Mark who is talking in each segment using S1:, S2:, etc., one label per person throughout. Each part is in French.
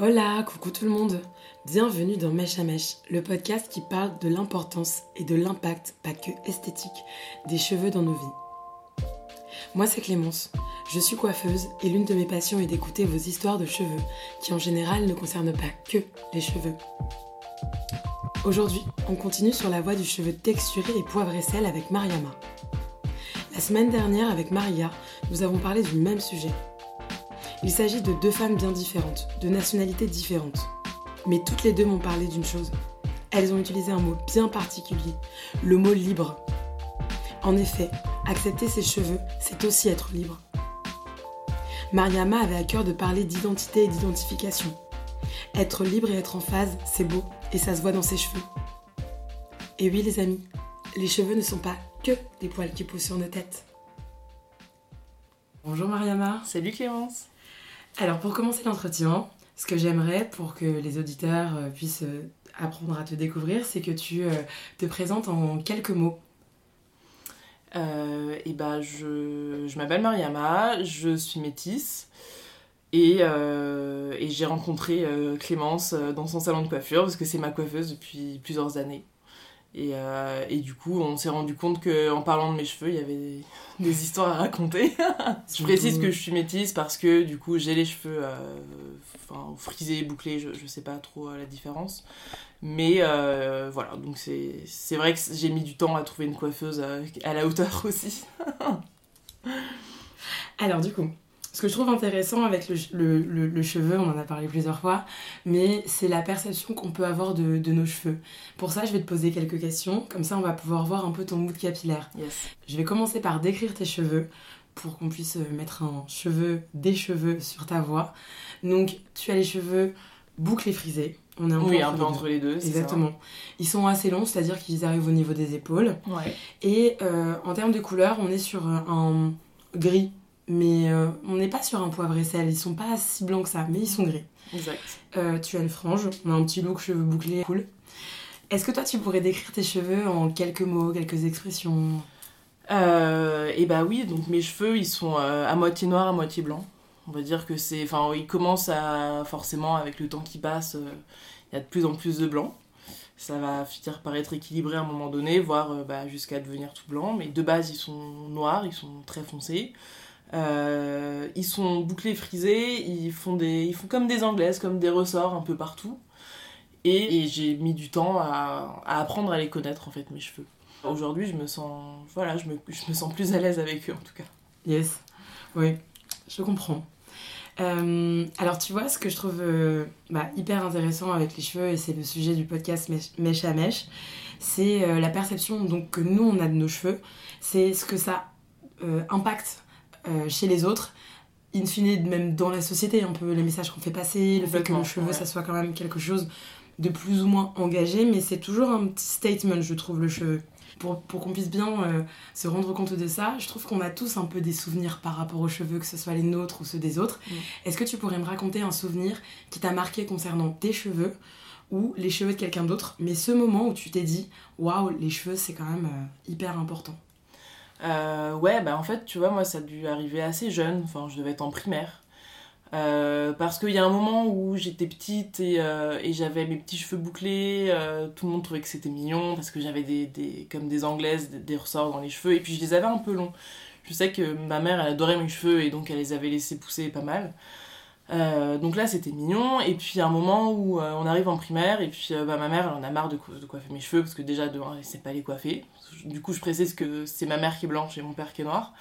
S1: Hola, coucou tout le monde. Bienvenue dans Mèche à Mèche, le podcast qui parle de l'importance et de l'impact, pas que esthétique, des cheveux dans nos vies. Moi c'est Clémence, je suis coiffeuse et l'une de mes passions est d'écouter vos histoires de cheveux, qui en général ne concernent pas que les cheveux. Aujourd'hui, on continue sur la voie du cheveu texturé et poivre et sel avec Mariama. La semaine dernière, avec Maria, nous avons parlé du même sujet, il s'agit de deux femmes bien différentes, de nationalités différentes. Mais toutes les deux m'ont parlé d'une chose. Elles ont utilisé un mot bien particulier, le mot libre. En effet, accepter ses cheveux, c'est aussi être libre. Mariama avait à cœur de parler d'identité et d'identification. Être libre et être en phase, c'est beau, et ça se voit dans ses cheveux. Et oui les amis, les cheveux ne sont pas que des poils qui poussent sur nos têtes. Bonjour Mariama.
S2: Salut Clémence.
S1: Alors pour commencer l'entretien, ce que j'aimerais pour que les auditeurs euh, puissent euh, apprendre à te découvrir, c'est que tu euh, te présentes en quelques mots.
S2: et ben je, je m'appelle Mariama, je suis métisse et, et j'ai rencontré Clémence dans son salon de coiffure parce que c'est ma coiffeuse depuis plusieurs années. Et, euh, et, du coup, on s'est rendu compte qu'en parlant de mes cheveux, il y avait des, histoires à raconter. je précise que je suis métisse parce que du coup, j'ai les cheveux euh, enfin, frisés, bouclés, je, je sais pas trop euh, la différence. Mais voilà, donc c'est vrai que j'ai mis du temps à trouver une coiffeuse à, à la hauteur aussi.
S1: Alors, du coup, ce que je trouve intéressant avec le, cheveu, on en a parlé plusieurs fois, mais c'est la perception qu'on peut avoir de, nos cheveux. Pour ça, je vais te poser quelques questions, comme ça on va pouvoir voir un peu ton mood capillaire. Je vais commencer par décrire tes cheveux pour qu'on puisse mettre un cheveu, des cheveux sur ta voix. Donc, tu as les cheveux bouclés frisés.
S2: On est un oui, peu, un peu entre les deux.
S1: Exactement. Ils sont assez longs, c'est-à-dire qu'ils arrivent au niveau des épaules. Et euh, en termes de couleur, on est sur un gris mais euh, on n'est pas sur un poivre et sel, ils sont pas si blancs que ça, mais ils sont gris.
S2: Exact.
S1: Euh, tu as une frange, on a un petit look cheveux bouclés, cool. Est-ce que toi tu pourrais décrire tes cheveux en quelques mots, quelques expressions?
S2: Euh, Et bah oui, donc mes cheveux ils sont à moitié noirs, à moitié blancs. On va dire que c'est. Enfin, ils commencent à. Forcément, avec le temps qui passe, il y a de plus en plus de blanc. Ça va finir par être équilibré à un moment donné, voire bah, jusqu'à devenir tout blanc. Mais de base, ils sont noirs, ils sont très foncés. Euh, ils sont bouclés, frisés, ils font, des, ils font comme des anglaises, comme des ressorts un peu partout. Et, j'ai mis du temps à, apprendre à les connaître, en fait, mes cheveux. Aujourd'hui, je me sens, voilà, je me, je me sens plus à l'aise avec eux, en tout cas.
S1: Yes, oui, je comprends. Euh, alors tu vois, ce que je trouve euh, bah, hyper intéressant avec les cheveux, et c'est le sujet du podcast Mèche à Mèche, c'est la perception donc, que nous, on a de nos cheveux, c'est ce que ça impacte euh, chez les autres, in fine, même dans la société, un peu les messages qu'on fait passer, le fait que nos cheveux, ça soit quand même quelque chose de plus ou moins engagé, mais c'est toujours un petit statement, je trouve, le cheveu. Pour, pour qu'on puisse bien euh, se rendre compte de ça, je trouve qu'on a tous un peu des souvenirs par rapport aux cheveux, que ce soit les nôtres ou ceux des autres. Mm. Est-ce que tu pourrais me raconter un souvenir qui t'a marqué concernant tes cheveux ou les cheveux de quelqu'un d'autre, mais ce moment où tu t'es dit, waouh, les cheveux, c'est quand même euh, hyper important
S2: euh, ouais, bah en fait, tu vois, moi ça a dû arriver assez jeune, enfin je devais être en primaire. Euh, parce qu'il y a un moment où j'étais petite et, euh, j'avais mes petits cheveux bouclés, tout le monde trouvait que c'était mignon parce que j'avais des, des, comme des anglaises, des, ressorts dans les cheveux et puis je les avais un peu longs. Je sais que ma mère elle adorait mes cheveux et donc elle les avait laissés pousser pas mal. Euh, donc là c'était mignon. Et puis à un moment où euh, on arrive en primaire et puis euh, bah, ma mère elle en a marre de, coiffer mes cheveux parce que déjà de un sait pas les coiffer. Du coup je précise que c'est ma mère qui est blanche et mon père qui est noir.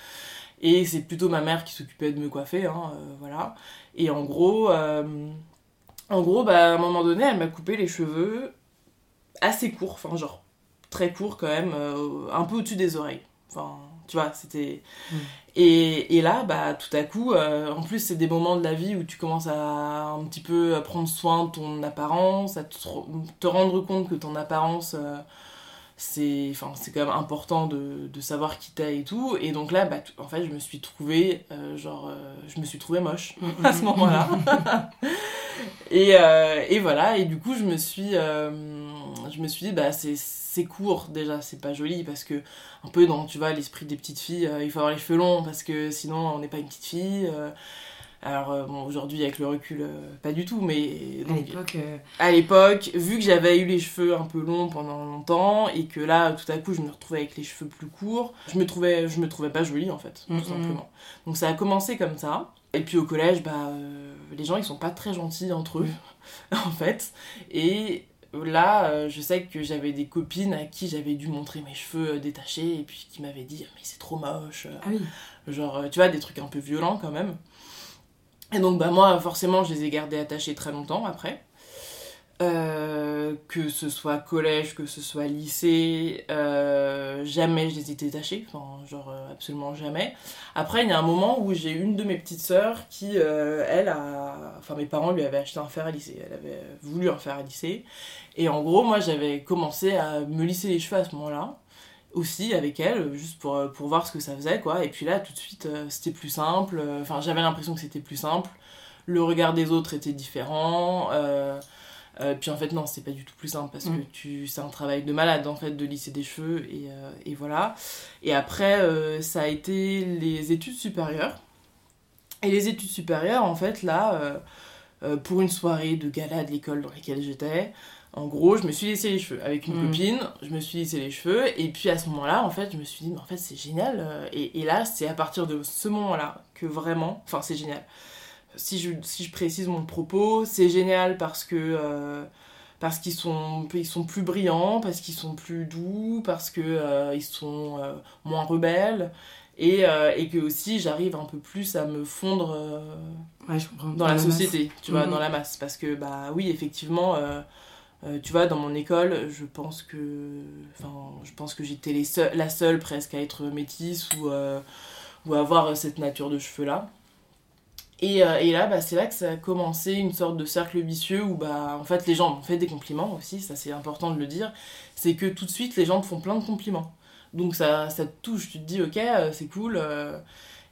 S2: Et c'est plutôt ma mère qui s'occupait de me coiffer hein, voilà. Et en gros en gros bah à un moment donné elle m'a coupé les cheveux assez courts enfin genre très courts quand même un peu au-dessus des oreilles tu vois c'était mm. Et, et, là, bah, tout à coup, euh, en plus, c'est des moments de la vie où tu commences à un petit peu à prendre soin de ton apparence, à te, te rendre compte que ton apparence, euh, c'est enfin, quand même important de, de savoir qui t'es et tout. Et donc là, bah, en fait, je me suis trouvée, euh, genre, je me suis trouvée moche à ce moment-là. et, et voilà, et du coup, je me suis, je me suis dit, bah, c'est c'est court déjà, c'est pas joli parce que un peu dans tu vois l'esprit des petites filles, euh, il faut avoir les cheveux longs parce que sinon on n'est pas une petite fille. Euh. Alors euh, bon, aujourd'hui avec le recul, pas du tout, mais
S1: À
S2: donc,
S1: l'époque,
S2: à l'époque, vu que j'avais eu les cheveux un peu longs pendant longtemps et que là tout à coup je me retrouvais avec les cheveux plus courts, je me trouvais, je me trouvais pas jolie en fait, tout simplement. Donc ça a commencé comme ça. Et puis au collège, bah, euh, les gens ils sont pas très gentils entre eux, en fait. Et là, euh, je sais que j'avais des copines à qui j'avais dû montrer mes cheveux euh, détachés et puis qui m'avaient dit mais c'est trop moche.
S1: Ah oui.
S2: Genre, euh, tu vois, des trucs un peu violents quand même. Et donc, bah, moi, forcément, je les ai gardés attachés très longtemps après. Euh, que ce soit collège, que ce soit lycée, euh, jamais je les ai détachés, enfin, genre euh, absolument jamais. Après, il y a un moment où j'ai une de mes petites sœurs qui, elle, a. Enfin, mes parents lui avaient acheté un fer à lisser, elle avait voulu un fer à lisser. Et en gros, moi, j'avais commencé à me lisser les cheveux à ce moment-là aussi avec elle, juste pour, pour voir ce que ça faisait, quoi. Et puis là, tout de suite, c'était plus simple. Enfin, j'avais l'impression que c'était plus simple. Le regard des autres était différent. Euh, puis en fait, non, c'est pas du tout plus simple parce
S1: Mm.
S2: que tu, c'est un travail de malade, en fait, de lisser des cheveux. Et, euh, et voilà. Et après, euh, ça a été les études supérieures. Et les études supérieures, en fait, là, pour une soirée de gala de l'école dans laquelle j'étais, en gros, je me suis lissé les cheveux avec une
S1: Mm.
S2: copine, je me suis lissé les cheveux, et puis à ce moment-là, en fait, je me suis dit, mais en fait, c'est génial. Et, et là, c'est à partir de ce moment-là que vraiment, enfin, c'est génial. Si je, si je précise mon propos, c'est génial parce que. euh, parce qu'ils sont, ils sont plus brillants, parce qu'ils sont plus doux, parce que euh, ils sont euh, moins rebelles, et, et que aussi j'arrive un peu plus à me fondre
S1: Ouais, je comprends.
S2: dans la société, tu vois,
S1: Mhm.
S2: dans la masse. Parce que, bah oui, effectivement, tu vois, dans mon école, je pense que, enfin, je pense que j'étais la seule presque à être métisse ou, ou à avoir cette nature de cheveux-là. Et, euh, et là, bah, c'est là que ça a commencé une sorte de cercle vicieux où, bah, en fait, les gens m'ont fait des compliments aussi, ça c'est important de le dire. C'est que tout de suite, les gens te font plein de compliments. Donc ça, ça te touche, tu te dis, ok, euh, c'est cool. euh,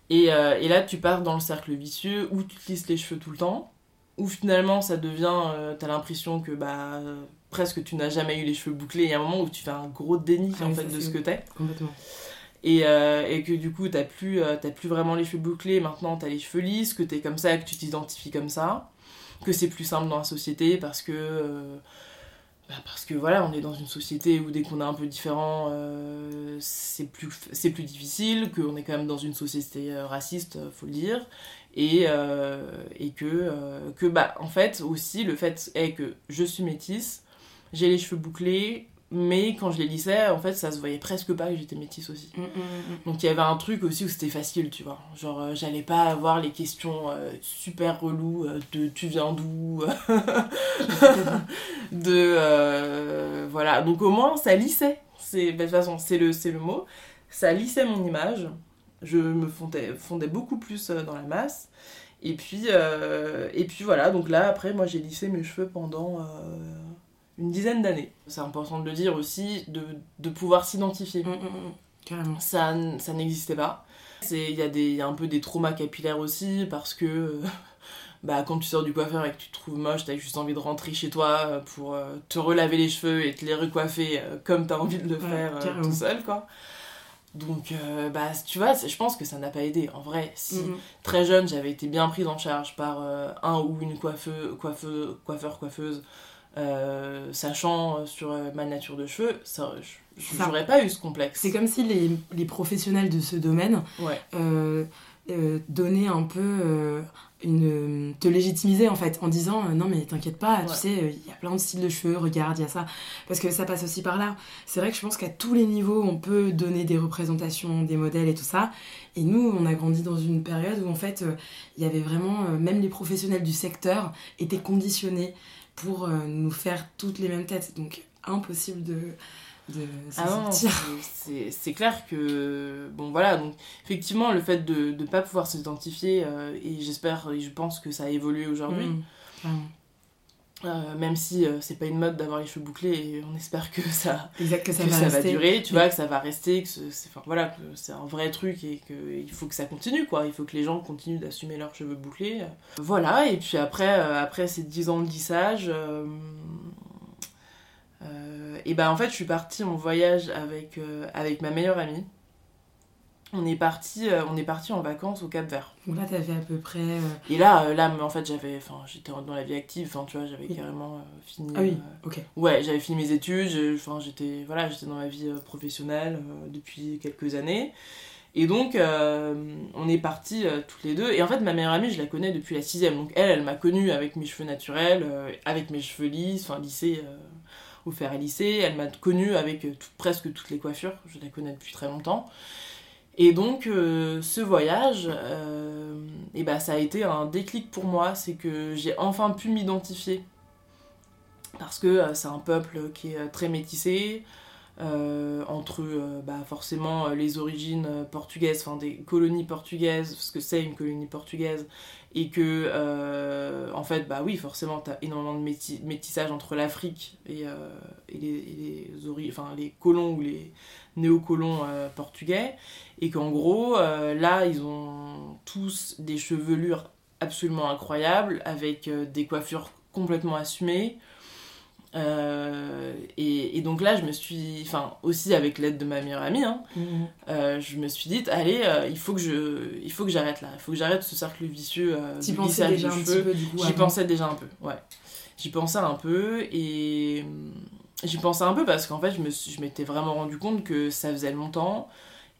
S2: et, euh, et là, tu pars dans le cercle vicieux où tu te lisses les cheveux tout le temps, où finalement ça devient, t'as l'impression que bah presque tu n'as jamais eu les cheveux bouclés. Il y a un moment où tu fais un gros déni
S1: Ah
S2: en fait de ce que t'es.
S1: Complètement.
S2: Et, euh, et que du coup, t'as plus, euh, plus vraiment les cheveux bouclés, maintenant t'as les cheveux lisses, que t'es comme ça, que tu t'identifies comme ça, que c'est plus simple dans la société parce que. euh, bah, parce que voilà, on est dans une société où dès qu'on est un peu différent, c'est plus, plus difficile, qu'on est quand même dans une société raciste, faut le dire, et, et que, que, bah, en fait, aussi, le fait est que je suis métisse, j'ai les cheveux bouclés, mais quand je les lissais, en fait, ça se voyait presque pas que j'étais métisse aussi.
S1: Mm, mm, mm.
S2: Donc il y avait un truc aussi où c'était facile, tu vois. Genre, euh, j'allais pas avoir les questions euh, super reloues euh, de tu viens d'où? De. voilà. Donc au moins, ça lissait. C'est, bah, de toute façon, c'est le, c'est le mot. Ça lissait mon image. Je me fondais, fondais beaucoup plus dans la masse. Et puis, et puis voilà. Donc là, après, moi, j'ai lissé mes cheveux pendant. Une dizaine d'années. C'est important de le dire aussi, de, de pouvoir s'identifier
S1: Mm, mm, mm. Carrément.
S2: ça, ça n'existait pas. C'est- Il y, a des- y a un peu des traumas capillaires aussi parce que euh, bah, quand tu sors du coiffeur et que tu te trouves moche, t'as juste envie de rentrer chez toi euh, pour euh, te relaver les cheveux et te les recoiffer euh, comme t'as envie de le
S1: Ouais,
S2: faire tout seul quoi. Donc euh, bah tu vois, je pense que ça n'a pas aidé. En vrai, si
S1: Mm,
S2: très jeune j'avais été bien prise en charge par euh, un ou une coiffeur, coiffeur coiffeuse, euh, sachant euh, sur euh, ma nature de cheveux, ça, j'aurais pas eu ce complexe.
S1: C'est comme si les, les professionnels de ce domaine
S2: Ouais.
S1: euh, euh, donnaient un peu une. te légitimiser en fait, en disant non mais t'inquiète pas, tu sais, il y a plein de styles de cheveux, regarde, il y a ça. Parce que ça passe aussi par là. C'est vrai que je pense qu'à tous les niveaux, on peut donner des représentations, des modèles et tout ça. Et nous, on a grandi dans une période où en fait, il y avait vraiment. même les professionnels du secteur étaient conditionnés pour euh, nous faire toutes les mêmes têtes. Donc impossible de. de s'en
S2: Ah
S1: sortir.
S2: c'est- clair que bon voilà donc effectivement le fait de ne pas pouvoir s'identifier euh, et j'espère et je pense que ça a évolué aujourd'hui
S1: Mm, carrément.
S2: Euh, même si euh, c'est pas une mode d'avoir les cheveux bouclés et on espère que ça
S1: Exact, que ça
S2: que
S1: va
S2: ça va
S1: rester.
S2: durer tu vois que ça va rester que ce- c'est enfin voilà que c'est un vrai truc et que il faut que ça continue quoi. Il faut que les gens continuent d'assumer leurs cheveux bouclés. Voilà et puis après euh, après ces 10 ans de lissage euh, et ben en fait je suis partie en voyage avec avec ma meilleure amie on est parti on est parti en vacances au Cap Vert
S1: donc là t'avais à peu près
S2: et là là en fait j'avais enfin j'étais dans la vie active enfin tu vois j'avais carrément fini
S1: ah oui ok
S2: ouais j'avais fini mes études enfin j'étais voilà j'étais dans la vie professionnelle depuis quelques années et donc, euh, on est partis euh, toutes les deux. Et en fait, ma meilleure amie, je la connais depuis la sixième. Donc, elle, elle m'a connue avec mes cheveux naturels, euh, avec mes cheveux lisses, enfin, lycée, au fer à lycée. Elle m'a connue avec presque toutes les coiffures. Je la connais depuis très longtemps. Et donc, ce voyage, et bah, ça a été un déclic pour moi. C'est que j'ai enfin pu m'identifier. Parce que c'est un peuple qui est très métissé. Euh, entre euh, bah, forcément euh, les origines portugaises, enfin des colonies portugaises, ce que c'est une colonie portugaise, et que en fait, bah oui, forcément, tu as énormément de métissage entre l'Afrique et, et, les, les, enfin, les colons ou les néocolons portugais, et qu'en gros, là, ils ont tous des chevelures absolument incroyables, avec des coiffures complètement assumées. Euh, et, donc là, je me suis, enfin aussi avec l'aide de ma meilleure amie, hein, mhm. euh, je me suis dit, allez, euh, il faut que je, il faut que j'arrête là, il faut que j'arrête ce cercle vicieux
S1: du pensais déjà un petit peu, du coup,
S2: J'y pensais déjà un peu, ouais. J'y pensais un peu et j'y pensais un peu parce qu'en fait, je me, je m'étais vraiment rendu compte que ça faisait longtemps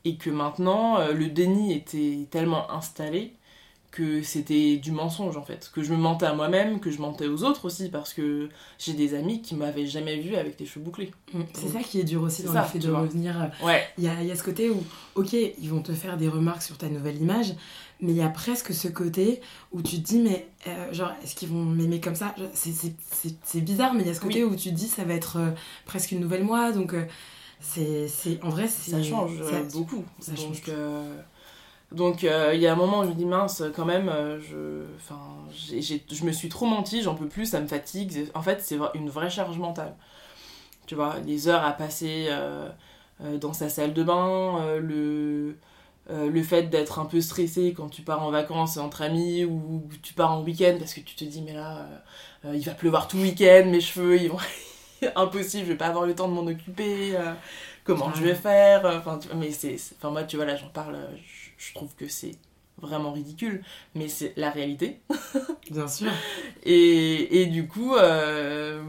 S2: et que maintenant le déni était tellement installé que c'était du mensonge en fait, que je me mentais à moi-même, que je mentais aux autres aussi, parce que j'ai des amis qui m'avaient jamais vu avec les cheveux bouclés.
S1: Mm. C'est ça qui est dur aussi dans le fait de revenir.
S2: Euh, ouais.
S1: Il y a, y a, ce côté où, ok, ils vont te faire des remarques sur ta nouvelle image, mais il y a presque ce côté où tu te dis, mais euh, genre, est-ce qu'ils vont m'aimer comme ça? C'est bizarre, mais il y a ce côté où tu te dis, ça va être euh, presque une nouvelle moi, donc c'est en vrai,
S2: ça change beaucoup. Ça change. Donc euh, il y a un moment où je me dis mince quand même, euh, je, enfin, je me suis trop menti, j'en peux plus, ça me fatigue. En fait c'est une vraie charge mentale. Tu vois, les heures à passer euh, dans sa salle de bain, le, le fait d'être un peu stressé quand tu pars en vacances entre amis ou tu pars en week-end parce que tu te dis mais là il va pleuvoir tout le week-end, mes cheveux ils vont... impossible, je vais pas avoir le temps de m'en occuper, comment je vais faire, enfin mais c'est, enfin moi tu vois là j'en parle je trouve que c'est vraiment ridicule, mais c'est la réalité.
S1: Bien sûr.
S2: Et, et du coup, euh,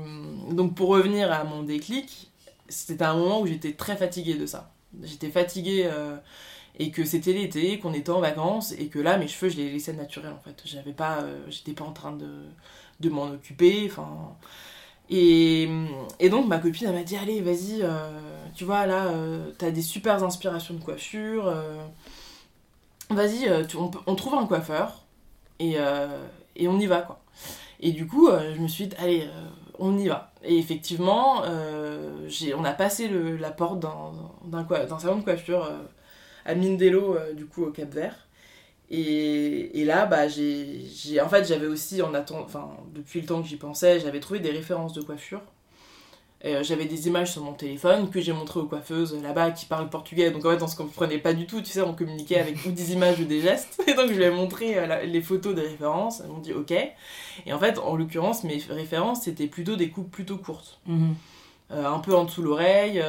S2: donc pour revenir à mon déclic, c'était un moment où j'étais très fatiguée de ça. J'étais fatiguée euh, et que c'était l'été, qu'on était en vacances et que là, mes cheveux, je les laissais naturels en fait. J'avais pas, euh, j'étais pas en train de, de m'en occuper. Enfin. Et, et, donc ma copine elle m'a dit allez vas-y tu vois là t'as des super inspirations de coiffure vas-y, euh, on, trouve un coiffeur et, euh, et, on y va, quoi. Et du coup, euh, je me suis dit, allez, on y va. Et effectivement, on a passé la porte d'un salon de coiffure à Mindelo, du coup, au Cap Vert. Et, et là, bah, en fait, j'avais aussi, en attend, depuis le temps que j'y pensais, j'avais trouvé des références de coiffure euh, j'avais des images sur mon téléphone que j'ai montrées aux coiffeuses là-bas qui parlent portugais. Donc en fait, on se comprenait pas du tout, tu sais, on communiquait avec ou des images ou des gestes. Et donc je lui ai montré euh, les photos des références. Elles m'ont dit ok. Et en fait, en l'occurrence, mes références, c'était plutôt des coupes plutôt courtes. Mhm. Euh, un peu en dessous l'oreille.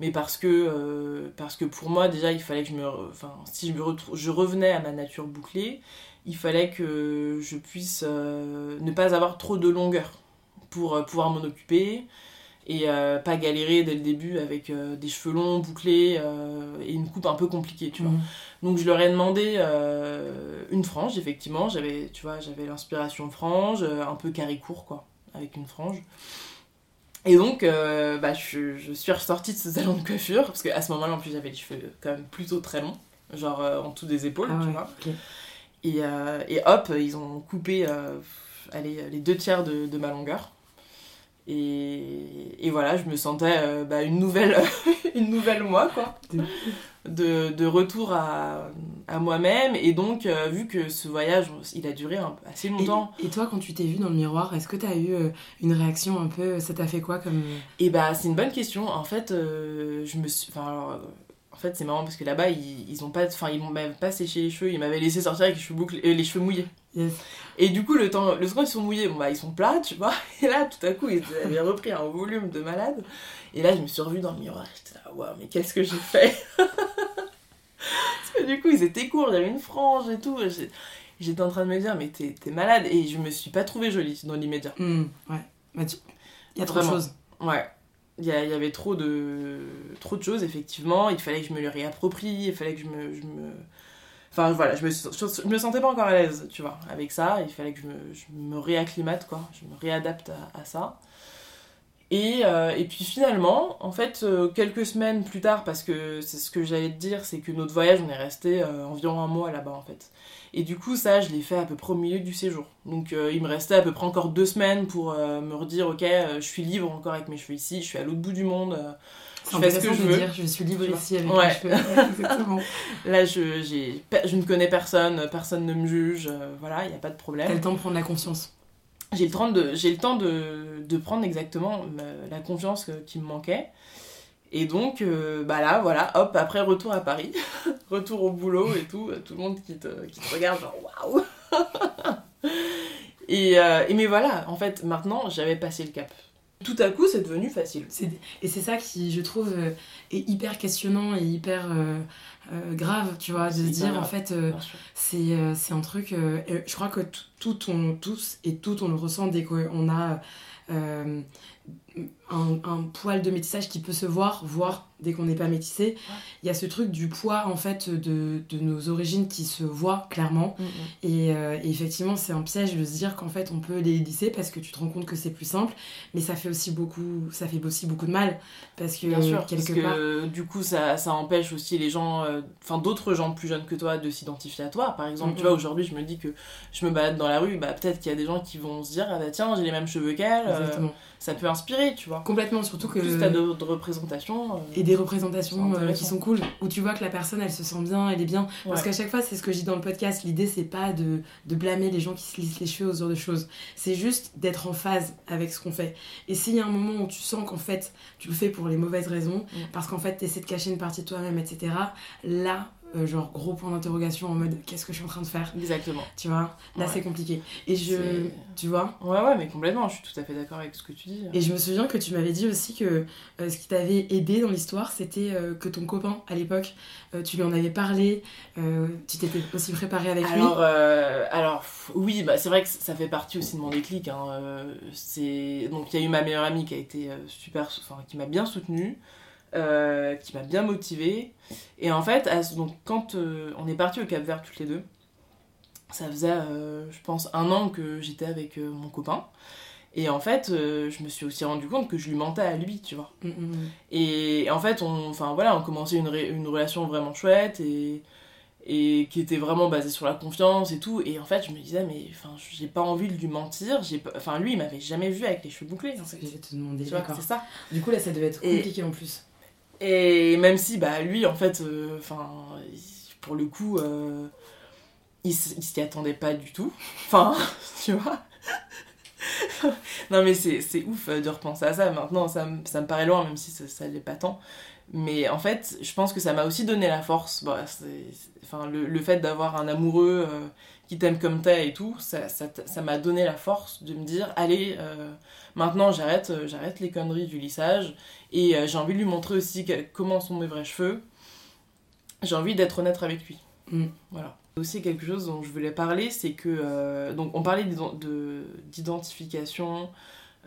S2: mais parce que, parce que pour moi, déjà, il fallait que je me. Enfin, si je, me je revenais à ma nature bouclée, il fallait que je puisse ne pas avoir trop de longueur pour pouvoir m'en occuper et euh, pas galérer dès le début avec euh, des cheveux longs, bouclés euh, et une coupe un peu compliquée, tu vois. Mhm. Donc je leur ai demandé une frange, effectivement, j'avais, tu vois, j'avais l'inspiration frange, un peu carré court, quoi, avec une frange. Et donc, bah, je, je, suis ressortie de ce salon de coiffure, parce qu'à ce moment-là, en plus, j'avais les cheveux quand même plutôt très longs, genre en dessous des épaules, ah tu vois. Et, et, hop, ils ont coupé allez, les deux tiers de, de ma longueur. Et, et, voilà, je me sentais euh, bah, une, nouvelle, une nouvelle moi, quoi. De, de retour à, à moi-même. Et donc, euh, vu que ce voyage, il a duré assez longtemps.
S1: Et, toi, quand tu t'es vue dans le miroir, est-ce que tu as eu euh, une réaction un peu. Ça t'a fait quoi comme.
S2: Et bah, c'est une bonne question. En fait, je me suis. Enfin, alors, en fait, c'est marrant parce que là-bas, ils, ils ont pas. Enfin, ils m'avaient pas séché les cheveux, ils m'avaient laissé sortir avec les cheveux, bouclés, les cheveux mouillés. Et du coup, le temps, le second, ils sont mouillés, bon bah ils sont plats, tu vois. Et là, tout à coup, ils avaient repris un volume de malade. Et là, je me suis revue dans le miroir. J'étais là, waouh, mais qu'est-ce que j'ai fait? Parce que du coup, ils étaient courts, j'avais une frange et tout. J'étais en train de me dire, mais t'es malade. Et je me suis pas trouvée jolie dans l'immédiat.
S1: Hmm, ouais. Bah, il y a trop de choses.
S2: Ouais. Il y, avait trop de, trop de choses, effectivement. Il fallait que je me le réapproprie, il fallait que je me. Je me... Enfin voilà, je me, me sentais pas encore à l'aise, tu vois, avec ça. Il fallait que je me, je me réacclimate, quoi. Je me réadapte à, à ça. Et, euh, et, puis finalement, en fait, euh, quelques semaines plus tard, parce que c'est ce que j'allais te dire, c'est que notre voyage, on est resté euh, environ un mois là-bas en fait. Et du coup, ça, je l'ai fait à peu près au milieu du séjour. Donc il me restait à peu près encore deux semaines pour me redire, ok, je suis libre encore avec mes cheveux ici, je suis à l'autre bout du monde.
S1: Je fais ce que je veux. Dire, je suis libre ici avec cheveux. exactement.
S2: Là, je, je ne connais personne, personne ne me juge, voilà, il n'y a pas de problème.
S1: T'as le temps de prendre la conscience
S2: j'ai le temps de j'ai le temps de, de prendre exactement la confiance qui me manquait et donc euh, bah là voilà hop après retour à Paris retour au boulot et tout tout le monde qui te, qui te regarde genre waouh et, euh, et mais voilà en fait maintenant j'avais passé le cap tout à coup, c'est devenu facile.
S1: Et c'est ça qui, je trouve, euh, est hyper questionnant et hyper euh, grave, tu vois, de se dire en fait, euh, c'est c'est un truc. je crois que tout, on, tous et tout, on le ressent dès qu'on a un, un, poil de métissage qui peut se voir, voire dès qu'on n'est pas métissé. Il y a ce truc du poids en fait de, de nos origines qui se voit clairement. Mm, mm. Euh, et, effectivement, c'est un piège de se dire qu'en fait on peut les lisser parce que tu te rends compte que c'est plus simple, mais ça fait aussi beaucoup, ça fait aussi beaucoup de mal parce que
S2: Bien sûr, quelque parce que, du coup ça, ça, empêche aussi les gens, euh, enfin d'autres gens plus jeunes que toi de s'identifier à toi. Par exemple, tu vois aujourd'hui je me dis que je me balade dans la rue, bah peut-être qu'il y a des gens qui vont se dire ah bah tiens j'ai les mêmes cheveux qu'elle. Euh, ça peut inspirer, tu vois.
S1: Complètement, surtout que.
S2: Plus t'as de, représentations.
S1: Et des représentations euh, qui sont cool, où tu vois que la personne, elle se sent bien, elle est bien. Parce qu'à chaque fois, c'est ce que je dis dans le podcast, l'idée, c'est pas de, de, blâmer les gens qui se lissent les cheveux, aux genre de choses. C'est juste d'être en phase avec ce qu'on fait. Et s'il y a un moment où tu sens qu'en fait, tu le fais pour les mauvaises raisons, mm. parce qu'en fait, t'essaies de cacher une partie de toi-même, etc., là, euh, genre gros point d'interrogation en mode qu'est-ce que je suis en train de faire?
S2: Exactement.
S1: Tu vois, là c'est compliqué. Et je. Tu vois?
S2: Ouais, ouais, mais complètement, je suis tout à fait d'accord avec ce que tu dis.
S1: Et je me souviens que tu m'avais dit aussi que euh, ce qui t'avait aidé dans l'histoire, c'était euh, que ton copain à l'époque, tu lui en avais parlé, tu t'étais aussi préparé avec
S2: alors, lui. alors, oui, bah, c'est vrai que ça fait partie aussi de mon déclic. Hein, c'est Donc il y a eu ma meilleure amie qui a été super. Enfin, qui m'a bien soutenue. Euh, qui m'a bien motivée. Et en fait, donc, quand euh, on est parti au Cap Vert toutes les deux, ça faisait, euh, je pense, un an que j'étais avec mon copain. Et en fait, je me suis aussi rendu compte que je lui mentais à lui, tu vois. Mm, mm, mm. Et, en fait, on, voilà, on commençait une, une relation vraiment chouette et, et qui était vraiment basée sur la confiance et tout. Et en fait, je me disais, mais enfin, j'ai pas envie de lui mentir. Enfin, lui, il m'avait jamais vu avec les cheveux bouclés.
S1: C'est ce que te demander.
S2: C'est ça.
S1: Du coup, là, ça devait être compliqué en plus.
S2: Et même si, bah, lui, en fait, euh, enfin, pour le coup, euh, il, s'y attendait pas du tout. Enfin, tu vois. non, mais c'est ouf de repenser à ça. Maintenant, ça, ça me paraît loin, même si ça, ça l'est pas tant. Mais en fait, je pense que ça m'a aussi donné la force. Bah, enfin, le, le, fait d'avoir un amoureux euh, qui t'aime comme t'es et tout, ça m'a ça, ça donné la force de me dire allez, maintenant j'arrête j'arrête les conneries du lissage et euh, j'ai envie de lui montrer aussi comment sont mes vrais cheveux. J'ai envie d'être honnête avec lui. Mm. Voilà. Aussi quelque chose dont je voulais parler, c'est que euh, donc on parlait d'identification,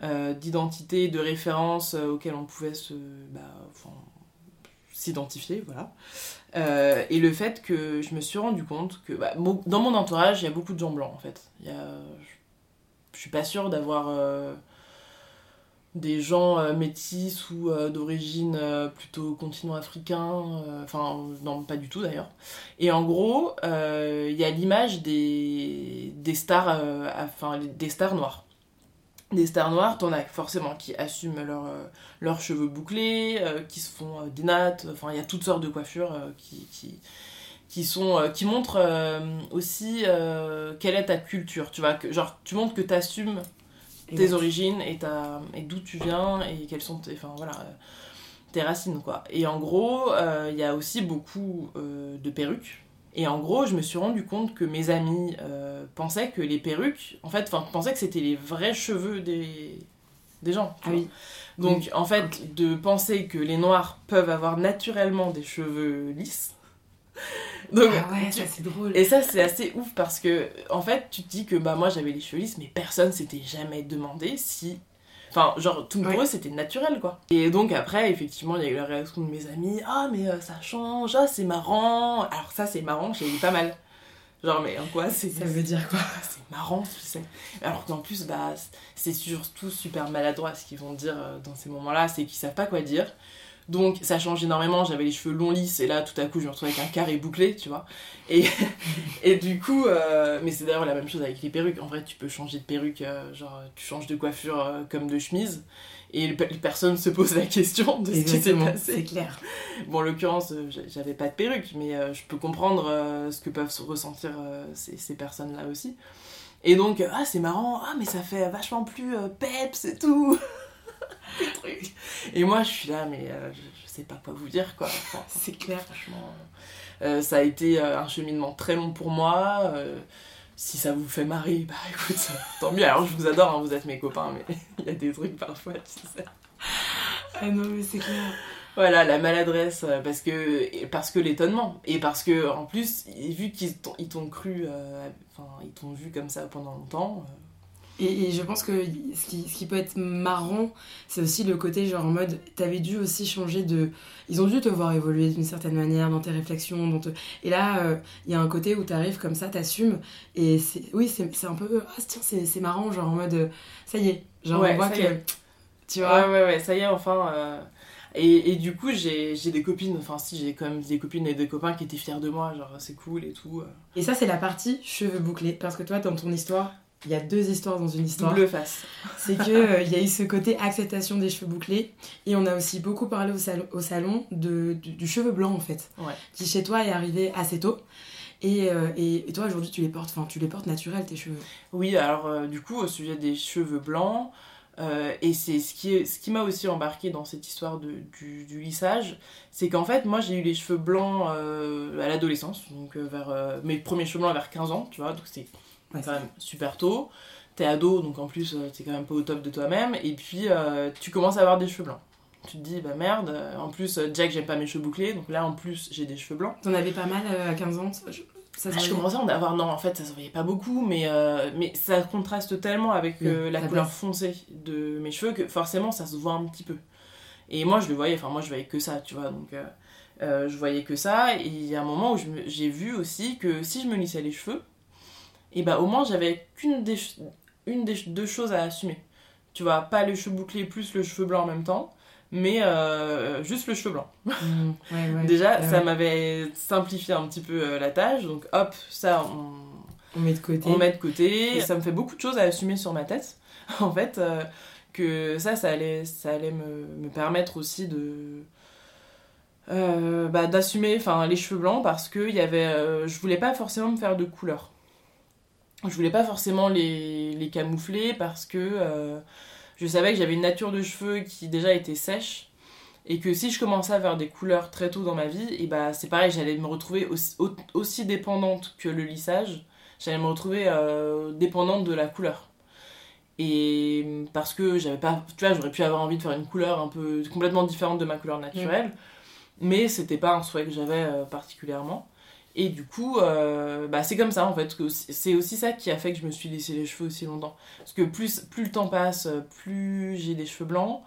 S2: euh, d'identité, de référence auxquelles on pouvait se bah, s'identifier, voilà. et le fait que je me suis rendu compte que bah, dans mon entourage, il y a beaucoup de gens blancs en fait. Je suis pas sûre d'avoir des gens euh, métis ou euh, d'origine euh, plutôt continent africain, enfin non pas du tout d'ailleurs. Et en gros, il y a l'image des, des des stars noires. Des stars noires, t'en as forcément qui assument leur, leurs cheveux bouclés, qui se font des nattes, enfin il y a toutes sortes de coiffures qui, qui, qui, sont, qui montrent aussi quelle est ta culture, tu vois, que, genre tu montres que t'assumes tes origines et, et d'où tu viens et quelles sont tes, enfin, voilà, tes racines. Quoi. Et en gros, euh, il y a aussi beaucoup euh, de perruques. Et en gros, je me suis rendu compte que mes amis euh, pensaient que les perruques, en fait, enfin, pensaient que c'était les vrais cheveux des, des gens.
S1: Ah oui.
S2: Donc, en fait, de penser que les noirs peuvent avoir naturellement des cheveux lisses, Donc,
S1: ah ouais,
S2: tu-
S1: ça c'est drôle.
S2: Et ça, c'est assez ouf parce que, en fait, tu te dis que bah, moi j'avais les cheveux lisses, mais personne s'était jamais demandé si. Enfin, genre, tout pour eux c'était naturel quoi. Et donc après, effectivement, il y a eu la réaction de mes amis Ah, mais euh, ça change, ah, c'est marrant. Alors, ça, c'est marrant, j'ai eu pas mal. Genre, mais en quoi c'est
S1: Ça veut dire quoi?
S2: Ah, c'est marrant, tu sais. Alors qu'en plus, bah, c'est surtout super maladroit ce qu'ils vont dire euh, dans ces moments-là, c'est qu'ils savent pas quoi dire. Donc ça change énormément, j'avais les cheveux longs lisses et là tout à coup je me retrouvais avec un carré bouclé, tu vois. Et, et du coup, euh, mais c'est d'ailleurs la même chose avec les perruques. En vrai, tu peux changer de perruque, euh, genre tu changes de coiffure euh, comme de chemise et le- personne se pose la question de ce qui s'est passé.
S1: c'est clair.
S2: Bon, en l'occurrence, j'a- j'avais pas de perruque, mais je peux comprendre ce que peuvent se ressentir ces, ces personnes-là aussi. Et donc, ah, c'est marrant, ah, mais ça fait vachement plus peps et tout. Et moi, je suis là, mais euh, je, je sais pas quoi vous dire, quoi. Enfin,
S1: C'est clair.
S2: franchement, euh, ça a été euh, un cheminement très long pour moi. euh, si ça vous fait marrer, bah écoute, tant mieux. Alors, je vous adore, hein, vous êtes mes copains, mais il y a des trucs parfois, tu sais.
S1: Ah non, mais c'est clair.
S2: Voilà, la maladresse, euh, parce que, parce que l'étonnement. Et parce que, en plus, vu qu'ils t'ont cru, euh, enfin, ils t'ont vu comme ça pendant longtemps.
S1: Et, et je pense que ce qui, ce qui peut être marrant, c'est aussi le côté genre en mode, t'avais dû aussi changer de... Ils ont dû te voir évoluer d'une certaine manière dans tes réflexions. Dans te... Et là, euh, il y a un côté où t'arrives comme ça, t'assumes. Et oui, c'est un peu... Ah tiens, c'est marrant, genre en mode... euh, Ça y est, genre
S2: Ouais,
S1: on voit que... Tu vois
S2: Ouais, ouais, ouais, ça y est, enfin. euh, Et, et du coup, j'ai j'ai des copines, enfin, si, j'ai quand même des copines et des copains qui étaient fiers de moi, genre, c'est cool et tout.
S1: Et ça, c'est la partie cheveux bouclés. Parce que toi, dans ton histoire, il y a deux histoires dans une histoire.
S2: Double face.
S1: c'est que euh, il y a eu ce côté acceptation des cheveux bouclés et on a aussi beaucoup parlé au salon, au salon de, du, du cheveu blanc en fait
S2: Ouais.
S1: qui chez toi est arrivé assez tôt et, euh, et, et toi aujourd'hui tu les portes enfin tu les portes naturels tes cheveux
S2: Oui, alors euh, du coup, au sujet des cheveux blancs, et c'est ce qui, est- ce qui m'a aussi embarqué dans cette histoire de, du, du lissage, c'est qu'en fait, moi j'ai eu les cheveux blancs à l'adolescence, donc vers mes premiers cheveux blancs vers 15 ans, tu vois, donc c'est
S1: Ouais,
S2: quand même super tôt. T'es ado, donc en plus, euh, t'es quand même pas au top de toi-même, et puis euh, tu commences à avoir des cheveux blancs. Tu te dis, bah merde, euh, en plus, Jack, j'aime pas mes cheveux bouclés, donc là en plus, j'ai des cheveux blancs.
S1: t'en avais pas mal à 15 ans ça, je- ça
S2: Ah, je commençais à en avoir, non, en fait, ça se voyait pas beaucoup, mais, euh, mais ça contraste tellement avec euh,
S1: Oui,
S2: la couleur
S1: passe.
S2: foncée de mes cheveux que forcément ça se voit un petit peu. Et moi, je le voyais, enfin, moi, je voyais que ça, tu vois, donc euh, je voyais que ça. Et il y a un moment où j'ai vu aussi que si je me lissais les cheveux, et bah au moins j'avais qu'une des, une des deux choses à assumer. Tu vois, pas le cheveu bouclé plus le cheveu blanc en même temps, mais euh, juste le cheveu blanc.
S1: Mmh, ouais, ouais.
S2: Déjà,
S1: Ouais,
S2: ça m'avait simplifié un petit peu euh, la tâche, donc hop, ça, on,
S1: on met de côté
S2: on met de côté. Ça me fait beaucoup de choses à assumer sur ma tête, en fait, euh, que ça, ça allait, ça allait me, me permettre aussi de. euh, bah, d'assumer enfin les cheveux blancs parce que y avait je voulais pas forcément me faire de couleur je voulais pas forcément les, les camoufler parce que euh, je savais que j'avais une nature de cheveux qui déjà était sèche et que si je commençais à faire des couleurs très tôt dans ma vie et bah c'est pareil j'allais me retrouver aussi, au- aussi dépendante que le lissage. J'allais me retrouver euh, dépendante de la couleur. Et parce que j'avais pas tu vois j'aurais pu avoir envie de faire une couleur un peu complètement différente de ma couleur naturelle mais c'était pas un souhait que j'avais euh, particulièrement et du coup euh, bah c'est comme ça en fait c'est aussi ça qui a fait que je me suis laissé les cheveux aussi longtemps. Parce que plus plus le temps passe plus j'ai des cheveux blancs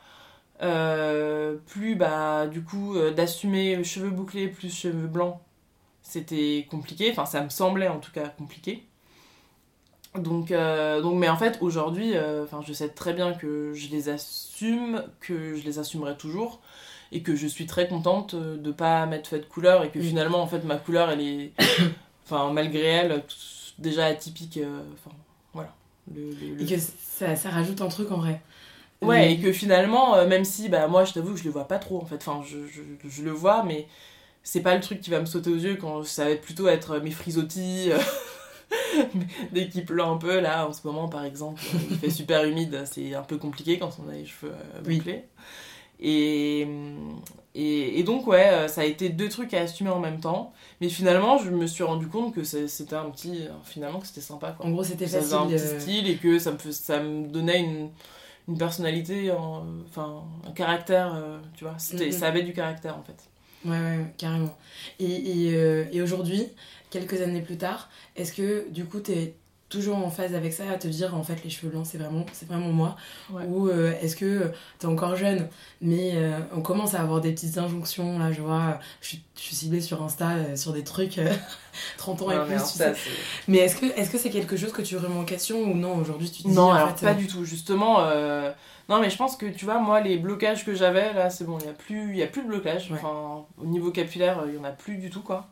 S2: euh, plus bah du coup euh, d'assumer cheveux bouclés plus cheveux blancs c'était compliqué. Enfin ça me semblait en tout cas compliqué. Donc, mais en fait aujourd'hui je sais très bien que je les assume que je les assumerai toujours et que je suis très contente euh, de pas m'être fait de couleur et que
S1: Mm.
S2: finalement en fait ma couleur elle est enfin malgré elle déjà atypique euh, enfin voilà le, le- le-
S1: et que ça, ça rajoute un truc en vrai
S2: Ouais, et que finalement, euh, même si, bah, moi, je t'avoue que je le vois pas trop, en fait. Enfin, je, je, je le vois, mais c'est pas le truc qui va me sauter aux yeux quand ça va plutôt être mes frisottis, euh, des qui pleut un peu, là, en ce moment, par exemple. Il fait super humide, c'est un peu compliqué quand on a les cheveux euh,
S1: Oui.
S2: Et, et, et donc, ouais, euh, ça a été deux trucs à assumer en même temps. Mais finalement, je me suis rendu compte que c'était un petit... Finalement, que c'était sympa, quoi
S1: en gros c'était
S2: ça
S1: facile
S2: faisait un petit
S1: euh,
S2: style et que ça me, ça me donnait une, une personnalité, en- enfin un caractère, euh, tu vois,
S1: Mhm.
S2: ça avait du caractère en fait.
S1: Ouais, ouais, carrément. Et, et, euh, et aujourd'hui, quelques années plus tard, est-ce que du coup, t'es toujours en phase avec ça, à te dire en fait les cheveux blancs c'est vraiment, c'est vraiment moi
S2: Ouais.
S1: Ou euh, est-ce que t'es encore jeune, mais euh, on commence à avoir des petites injonctions, là je vois, je suis, je suis ciblée sur Insta euh, sur des trucs euh, 30 ans et plus,
S2: mais
S1: tu
S2: ça,
S1: sais.
S2: c'est-
S1: Mais est-ce que est-ce que c'est quelque chose que tu remets en question ou non aujourd'hui tu te dis
S2: Non,
S1: en
S2: alors
S1: fait,
S2: pas
S1: euh,
S2: du tout. Justement, euh, non, mais je pense que tu vois, moi, les blocages que j'avais, là, c'est bon, il n'y a, plus- il y a plus de blocage.
S1: Ouais.
S2: Enfin, au niveau capillaire, il n'y en a plus du tout, quoi.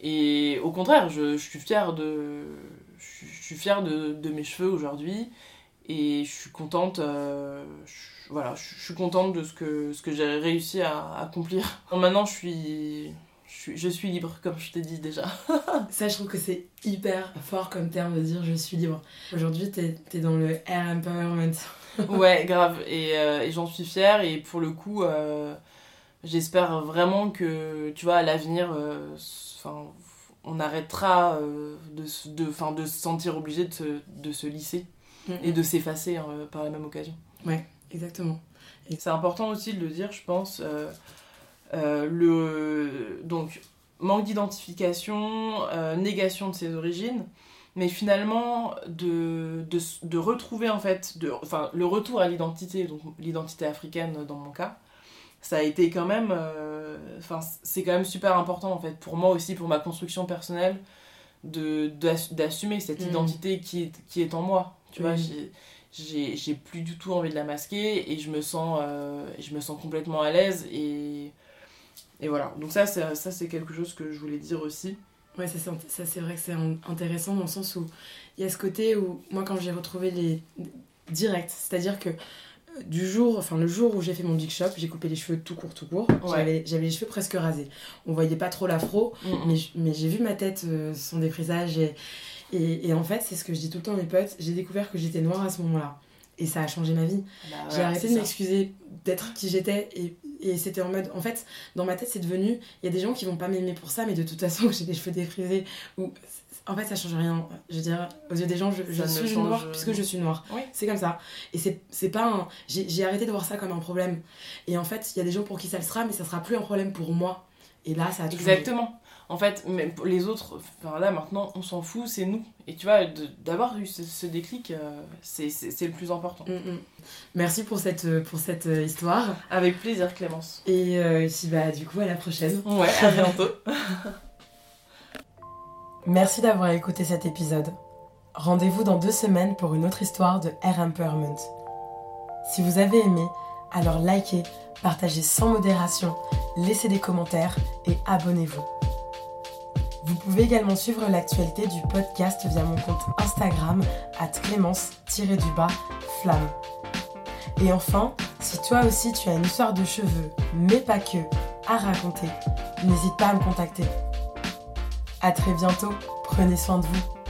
S2: Et au contraire, je, je suis fière de, je, je suis fière de, de mes cheveux aujourd'hui. Et je suis contente, euh, je- voilà, je, je suis contente de ce que, ce que j'ai réussi à accomplir. Maintenant, je suis, je suis, je suis libre, comme je t'ai dit déjà.
S1: Ça, je trouve que c'est hyper fort comme terme de dire je suis libre. Aujourd'hui, t'es es dans le air empowerment.
S2: Ouais, grave. Et, euh, et j'en suis fière. Et pour le coup, euh, j'espère vraiment que, tu vois, à l'avenir, on arrêtera euh, de, se- de, 'fin, de se sentir obligé de se, de se lisser et de s'effacer euh, par la même occasion.
S1: Exactement.
S2: C'est important aussi de le dire, je pense. euh, euh, le, donc, manque d'identification, négation de ses origines, mais finalement de, de, de retrouver en fait, enfin, le retour à l'identité, donc l'identité africaine dans mon cas, ça a été quand même, euh, enfin, c'est quand même super important en fait, pour moi aussi, pour ma construction personnelle, de, d'assu- d'assumer cette
S1: Mhm.
S2: identité qui est, qui est en moi. Tu vois,
S1: Oui.
S2: j'ai- plus du tout envie de la masquer et je me sens euh, je me sens complètement à l'aise et et voilà donc ça c'est ça c'est quelque chose que je voulais dire aussi
S1: Ouais, ça, c'est- ça c'est vrai que c'est in- intéressant dans le sens où il y a ce côté où moi quand j'ai retrouvé les directs, c'est-à-dire que du jour, enfin le jour où j'ai fait mon big shop, j'ai coupé les cheveux tout court, tout court.
S2: Ouais.
S1: J'avais les cheveux presque rasés. On voyait pas trop l'afro, mais, j- mais j'ai vu ma tête, euh, son défrisage et, et, et en fait c'est ce que je dis tout le temps à mes potes, j'ai découvert que j'étais noire à ce moment-là. Et ça a changé ma vie.
S2: Bah,
S1: J'ai arrêté de m'excuser d'être qui j'étais et, et c'était en mode. En fait, dans ma tête, c'est devenu. Il y a des gens qui vont pas m'aimer pour ça, mais de toute façon, j'ai des cheveux défrisés ou. En fait, ça change rien. Je veux dire, aux yeux des gens, je, je suis
S2: change-
S1: noire puisque je suis noire.
S2: Oui.
S1: C'est comme ça. Et c'est pas un. J'ai j'ai arrêté de voir ça comme un problème. Et en fait, il y a des gens pour qui ça le sera, mais ça sera plus un problème pour moi. Et là, ça a
S2: exactement en fait même pour les autres enfin là maintenant on s'en fout c'est nous et tu vois d'avoir eu ce, ce déclic euh, c'est le plus important
S1: Mm, mm. Merci pour cette, pour cette euh, histoire.
S2: avec plaisir Clémence
S1: Et euh, si, bah, du coup, à la prochaine.
S2: ouais à bientôt
S1: Merci d'avoir écouté cet épisode. Rendez-vous dans deux semaines pour une autre histoire de Air Empowerment. Si vous avez aimé, alors likez, partagez sans modération, laissez des commentaires et abonnez-vous. Vous pouvez également suivre l'actualité du podcast via mon compte Instagram at clémence-du-bas flamme. Et enfin, si toi aussi tu as une histoire de cheveux, mais pas que, à raconter, n'hésite pas à me contacter. À très bientôt, prenez soin de vous.